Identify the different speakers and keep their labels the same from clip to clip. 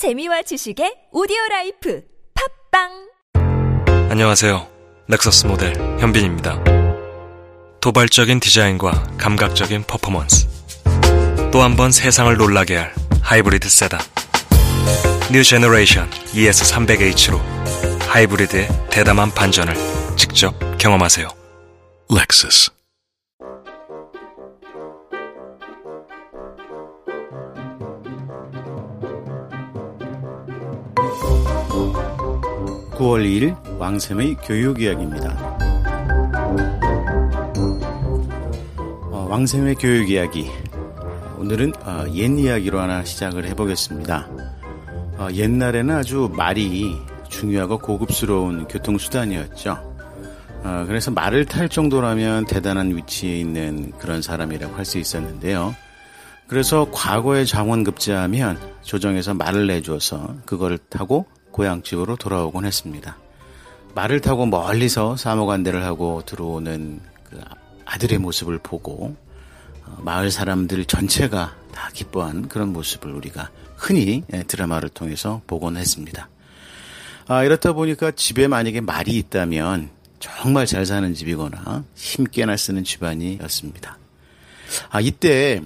Speaker 1: 재미와 지식의 오디오 라이프 팟빵
Speaker 2: 안녕하세요. 렉서스 모델 현빈입니다. 도발적인 디자인과 감각적인 퍼포먼스. 또 한 번 세상을 놀라게 할 하이브리드 세단. New Generation ES300H로 하이브리드의 대담한 반전을 직접 경험하세요. Lexus.
Speaker 3: (9월 2일) 왕샘의 교육 이야기입니다. 어, 왕샘의 교육 이야기. 오늘은 어, 옛 이야기로 하나 시작을 해보겠습니다. 어, 옛날에는 아주 말이 중요하고 고급스러운 교통수단이었죠. 어, 그래서 말을 탈 정도라면 대단한 위치에 있는 그런 사람이라고 할 수 있었는데요. 그래서 과거에 장원급제하면 조정에서 말을 내줘서 그거를 타고 고향집으로 돌아오곤 했습니다. 말을 타고 멀리서 사모관대를 하고 들어오는 그 아들의 모습을 보고 어, 마을 사람들 전체가 다 기뻐한 그런 모습을 우리가 흔히 예, 드라마를 통해서 보곤 했습니다. 아, 이렇다 보니까 집에 만약에 말이 있다면 정말 잘 사는 집이거나 힘께나 쓰는 집안이었습니다. 아, 이때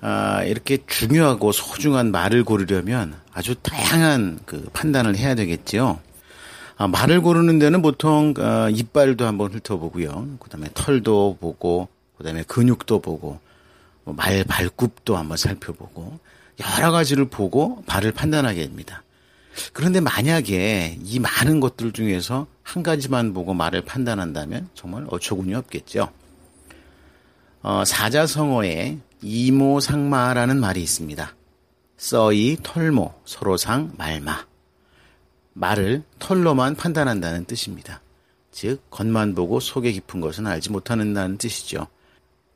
Speaker 3: 아, 이렇게 중요하고 소중한 말을 고르려면 아주 다양한 그 판단을 해야 되겠죠. 아, 말을 고르는 데는 보통 아, 이빨도 한번 훑어보고요. 그다음에 털도 보고, 그다음에 근육도 보고, 뭐말 발굽도 한번 살펴보고 여러 가지를 보고 말을 판단하게 됩니다. 그런데 만약에 이 많은 것들 중에서 한 가지만 보고 말을 판단한다면 정말 어처구니 없겠죠. 어, 사자성어에 이모상마라는 말이 있습니다. 써이, 털모, 서로상, 말마. 말을 털로만 판단한다는 뜻입니다. 즉, 겉만 보고 속에 깊은 것은 알지 못하는다는 뜻이죠.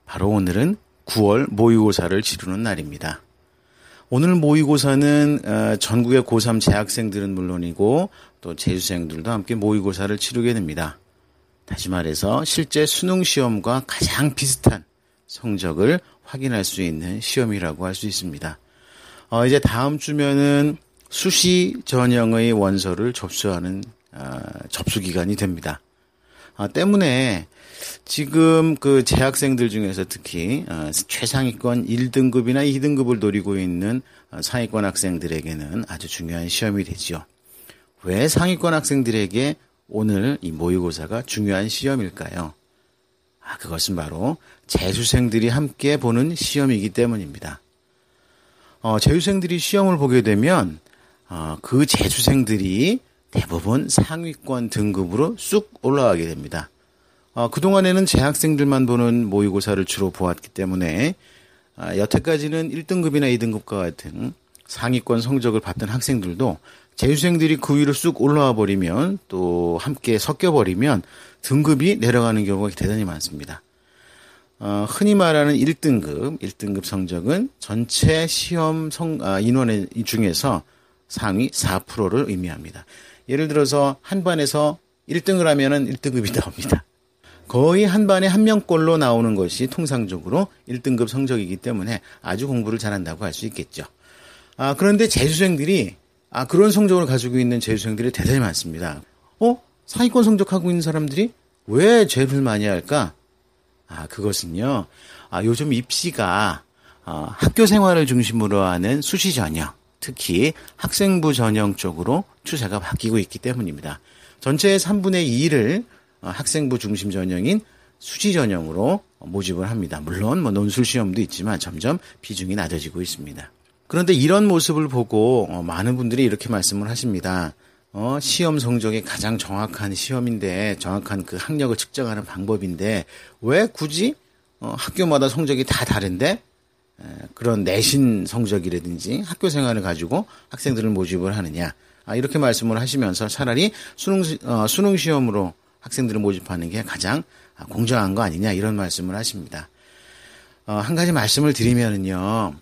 Speaker 3: 바로 오늘은 9월 모의고사를 치르는 날입니다. 오늘 모의고사는 어, 전국의 고3 재학생들은 물론이고 또 재수생들도 함께 모의고사를 치르게 됩니다. 다시 말해서 실제 수능 시험과 가장 비슷한 성적을 확인할 수 있는 시험이라고 할 수 있습니다. 어, 이제 다음 주면은 수시 전형의 원서를 접수하는 어, 접수 기간이 됩니다. 어, 때문에 지금 그 재학생들 중에서 특히 어, 최상위권 1등급이나 2등급을 노리고 있는 어, 상위권 학생들에게는 아주 중요한 시험이 되지요. 왜 상위권 학생들에게 오늘 이 모의고사가 중요한 시험일까요? 아, 그것은 바로 재수생들이 함께 보는 시험이기 때문입니다. 어, 재수생들이 시험을 보게 되면 어, 그 재수생들이 대부분 상위권 등급으로 쑥 올라가게 됩니다. 어, 그동안에는 재학생들만 보는 모의고사를 주로 보았기 때문에 아, 여태까지는 1등급이나 2등급과 같은 상위권 성적을 받던 학생들도 재수생들이 그 위로 쑥 올라와 버리면 또 함께 섞여 버리면 등급이 내려가는 경우가 대단히 많습니다. 어, 흔히 말하는 1등급, 1등급 성적은 전체 시험 성, 아, 인원 중에서 상위 4%를 의미합니다. 예를 들어서 한 반에서 1등을 하면은 1등급이 나옵니다. 거의 한 반에 한 명꼴로 나오는 것이 통상적으로 1등급 성적이기 때문에 아주 공부를 잘한다고 할 수 있겠죠. 아, 그런데 재수생들이 아, 그런 성적을 가지고 있는 재수생들이 대단히 많습니다. 어? 상위권 성적하고 있는 사람들이 왜 죄를 많이 할까? 아, 그것은요. 아, 요즘 입시가 어, 학교 생활을 중심으로 하는 수시 전형, 특히 학생부 전형 쪽으로 추세가 바뀌고 있기 때문입니다. 전체의 3분의 2를 어, 학생부 중심 전형인 수시 전형으로 모집을 합니다. 물론 뭐 논술 시험도 있지만 점점 비중이 낮아지고 있습니다. 그런데 이런 모습을 보고 어, 많은 분들이 이렇게 말씀을 하십니다. 어, 시험 성적이 가장 정확한 시험인데 정확한 그 학력을 측정하는 방법인데 왜 굳이 어, 학교마다 성적이 다 다른데 에, 그런 내신 성적이라든지 학교 생활을 가지고 학생들을 모집을 하느냐 아, 이렇게 말씀을 하시면서 차라리 수능 어, 수능 시험으로 학생들을 모집하는 게 가장 공정한 거 아니냐 이런 말씀을 하십니다. 어, 한 가지 말씀을 드리면은요.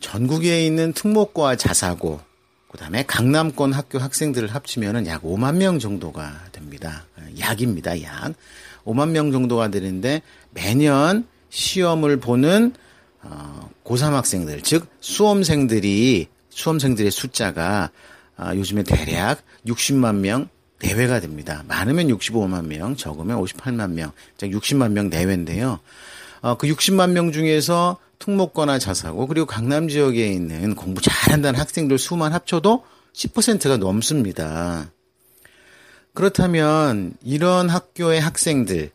Speaker 3: 전국에 있는 특목고와 자사고, 그 다음에 강남권 학교 학생들을 합치면은 약 5만 명 정도가 됩니다. 약입니다, 약. 5만 명 정도가 되는데 매년 시험을 보는 어, 고3 학생들, 즉 수험생들이 수험생들의 숫자가 아, 요즘에 대략 60만 명 내외가 됩니다. 많으면 65만 명, 적으면 58만 명, 즉 60만 명 내외인데요. 어, 그 60만 명 중에서 특목고나 자사고 그리고 강남 지역에 있는 공부 잘한다는 학생들 수만 합쳐도 10%가 넘습니다. 그렇다면 이런 학교의 학생들을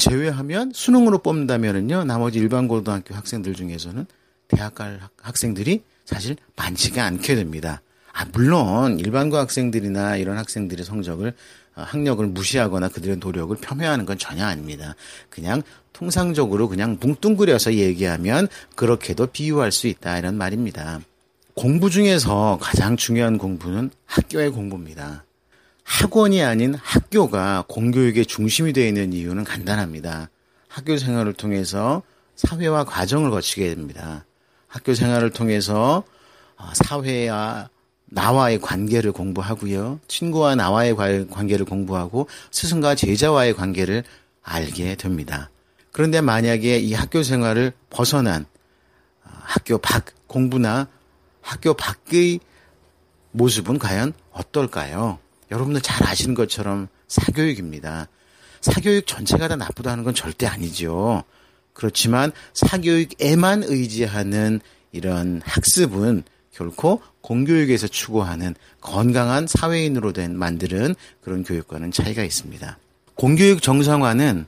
Speaker 3: 제외하면 수능으로 뽑는다면은요 나머지 일반 고등학교 학생들 중에서는 대학 갈 학생들이 사실 많지가 않게 됩니다. 아, 물론 일반고 학생들이나 이런 학생들의 성적을 어, 학력을 무시하거나 그들의 노력을 폄훼하는 건 전혀 아닙니다. 그냥 통상적으로 그냥 뭉뚱그려서 얘기하면 그렇게도 비유할 수 있다 이런 말입니다. 공부 중에서 가장 중요한 공부는 학교의 공부입니다. 학원이 아닌 학교가 공교육의 중심이 되어 있는 이유는 간단합니다. 학교 생활을 통해서 사회와 과정을 거치게 됩니다. 학교 생활을 통해서 어, 사회와 나와의 관계를 공부하고요. 친구와 나와의 관계를 공부하고 스승과 제자와의 관계를 알게 됩니다. 그런데 만약에 이 학교 생활을 벗어난 어, 학교 밖 공부나 학교 밖의 모습은 과연 어떨까요? 여러분들 잘 아시는 것처럼 사교육입니다. 사교육 전체가 다 나쁘다는 건 절대 아니죠. 그렇지만 사교육에만 의지하는 이런 학습은 결코 공교육에서 추구하는 건강한 사회인으로 된 만드는 그런 교육과는 차이가 있습니다. 공교육 정상화는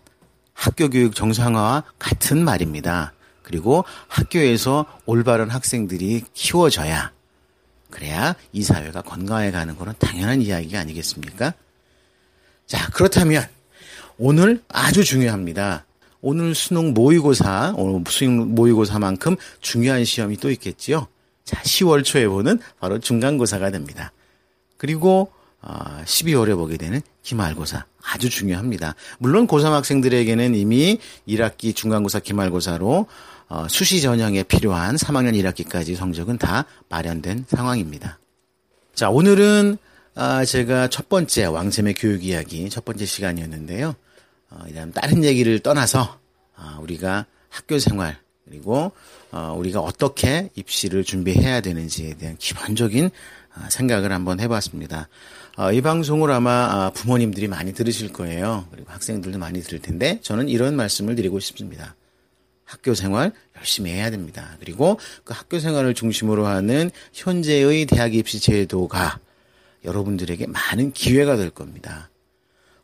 Speaker 3: 학교 교육 정상화와 같은 말입니다. 그리고 학교에서 올바른 학생들이 키워져야 그래야 이 사회가 건강해 가는 거는 당연한 이야기가 아니겠습니까? 자, 그렇다면 오늘 아주 중요합니다. 오늘 수능 모의고사, 오늘 수능 모의고사만큼 중요한 시험이 또 있겠지요. 자, 10월 초에 보는 바로 중간고사가 됩니다. 그리고 12월에 어, 보게 되는 기말고사 아주 중요합니다. 물론 고3 학생들에게는 이미 1학기 중간고사 기말고사로 어, 수시 전형에 필요한 3학년 1학기까지 성적은 다 마련된 상황입니다. 자, 오늘은 아, 제가 첫 번째 왕샘의 교육 이야기 첫 번째 시간이었는데요. 어, 다른 얘기를 떠나서 아, 우리가 학교 생활 그리고 우리가 어떻게 입시를 준비해야 되는지에 대한 기본적인 생각을 한번 해봤습니다. 어, 이 방송을 아마 아, 부모님들이 많이 들으실 거예요. 그리고 학생들도 많이 들을 텐데 저는 이런 말씀을 드리고 싶습니다. 학교 생활 열심히 해야 됩니다. 그리고 그 학교 생활을 중심으로 하는 현재의 대학 입시 제도가 여러분들에게 많은 기회가 될 겁니다.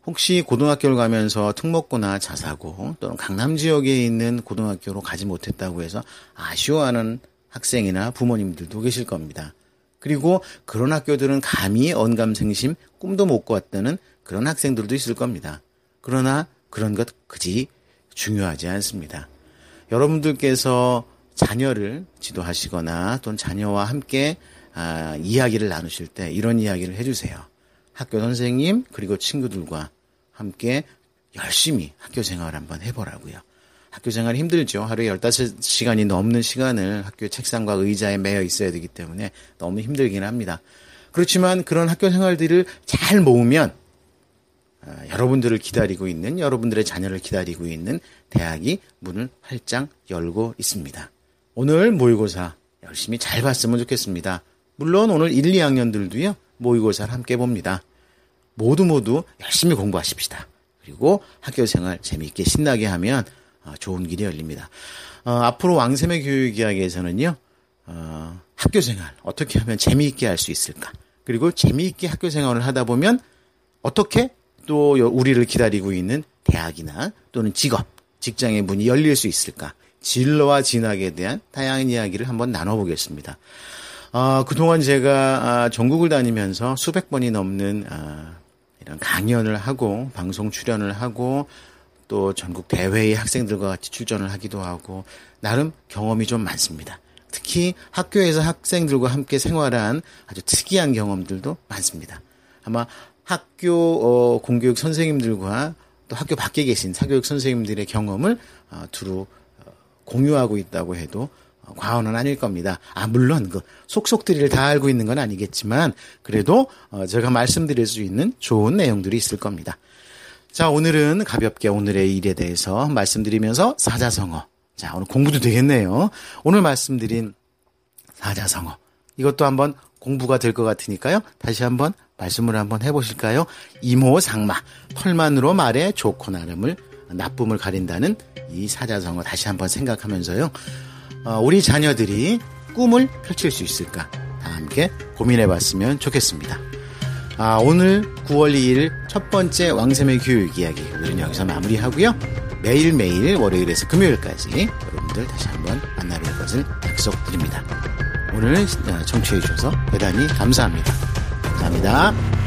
Speaker 3: 혹시 고등학교를 가면서 특목고나 자사고 또는 강남 지역에 있는 고등학교로 가지 못했다고 해서 아쉬워하는 학생이나 부모님들도 계실 겁니다. 그리고 그런 학교들은 감히 언감생심 꿈도 못 꿨다는 그런 학생들도 있을 겁니다. 그러나 그런 것 그지 중요하지 않습니다. 여러분들께서 자녀를 지도하시거나 또는 자녀와 함께 아, 이야기를 나누실 때 이런 이야기를 해주세요. 학교 선생님 그리고 친구들과 함께 열심히 학교 생활을 한번 해보라고요. 학교 생활이 힘들죠. 하루에 15시간이 넘는 시간을 학교 책상과 의자에 매여 있어야 되기 때문에 너무 힘들긴 합니다. 그렇지만 그런 학교 생활들을 잘 모으면 어, 여러분들을 기다리고 있는 여러분들의 자녀를 기다리고 있는 대학이 문을 활짝 열고 있습니다. 오늘 모의고사 열심히 잘 봤으면 좋겠습니다. 물론 오늘 1, 2학년들도요 모의고사를 함께 봅니다. 모두 모두 열심히 공부하십시다. 그리고 학교 생활 재미있게 신나게 하면 어, 좋은 길이 열립니다. 어, 앞으로 왕샘의 교육 이야기에서는요, 어, 학교 생활 어떻게 하면 재미있게 할 수 있을까? 그리고 재미있게 학교 생활을 하다 보면 어떻게 또 우리를 기다리고 있는 대학이나 또는 직업, 직장의 문이 열릴 수 있을까? 진로와 진학에 대한 다양한 이야기를 한번 나눠보겠습니다. 어, 그동안 제가 아, 전국을 다니면서 수백 번이 넘는 아, 이런 강연을 하고 방송 출연을 하고 또 전국 대회의 학생들과 같이 출전을 하기도 하고 나름 경험이 좀 많습니다. 특히 학교에서 학생들과 함께 생활한 아주 특이한 경험들도 많습니다. 아마 학교 어, 공교육 선생님들과 또 학교 밖에 계신 사교육 선생님들의 경험을 어, 두루 어, 공유하고 있다고 해도 어, 과언은 아닐 겁니다. 아 물론 그 속속들이를 다 알고 있는 건 아니겠지만 그래도 어, 제가 말씀드릴 수 있는 좋은 내용들이 있을 겁니다. 자, 오늘은 가볍게 오늘의 일에 대해서 말씀드리면서 사자성어. 자, 오늘 공부도 되겠네요. 오늘 말씀드린 사자성어. 이것도 한번 공부가 될 것 같으니까요. 다시 한번 말씀을 한번 해보실까요? 이모 상마 털만으로 말해 좋고 나름을 나쁨을 가린다는 이 사자성어 다시 한번 생각하면서요. 어, 우리 자녀들이 꿈을 펼칠 수 있을까? 다 함께 고민해 봤으면 좋겠습니다. 아, 오늘 9월 2일 첫 번째 왕샘의 교육 이야기 우리는 여기서 마무리하고요. 매일매일 월요일에서 금요일까지 여러분들 다시 한번 만나뵐 것을 약속드립니다. 오늘 청취해 주셔서 대단히 감사합니다. 감사합니다.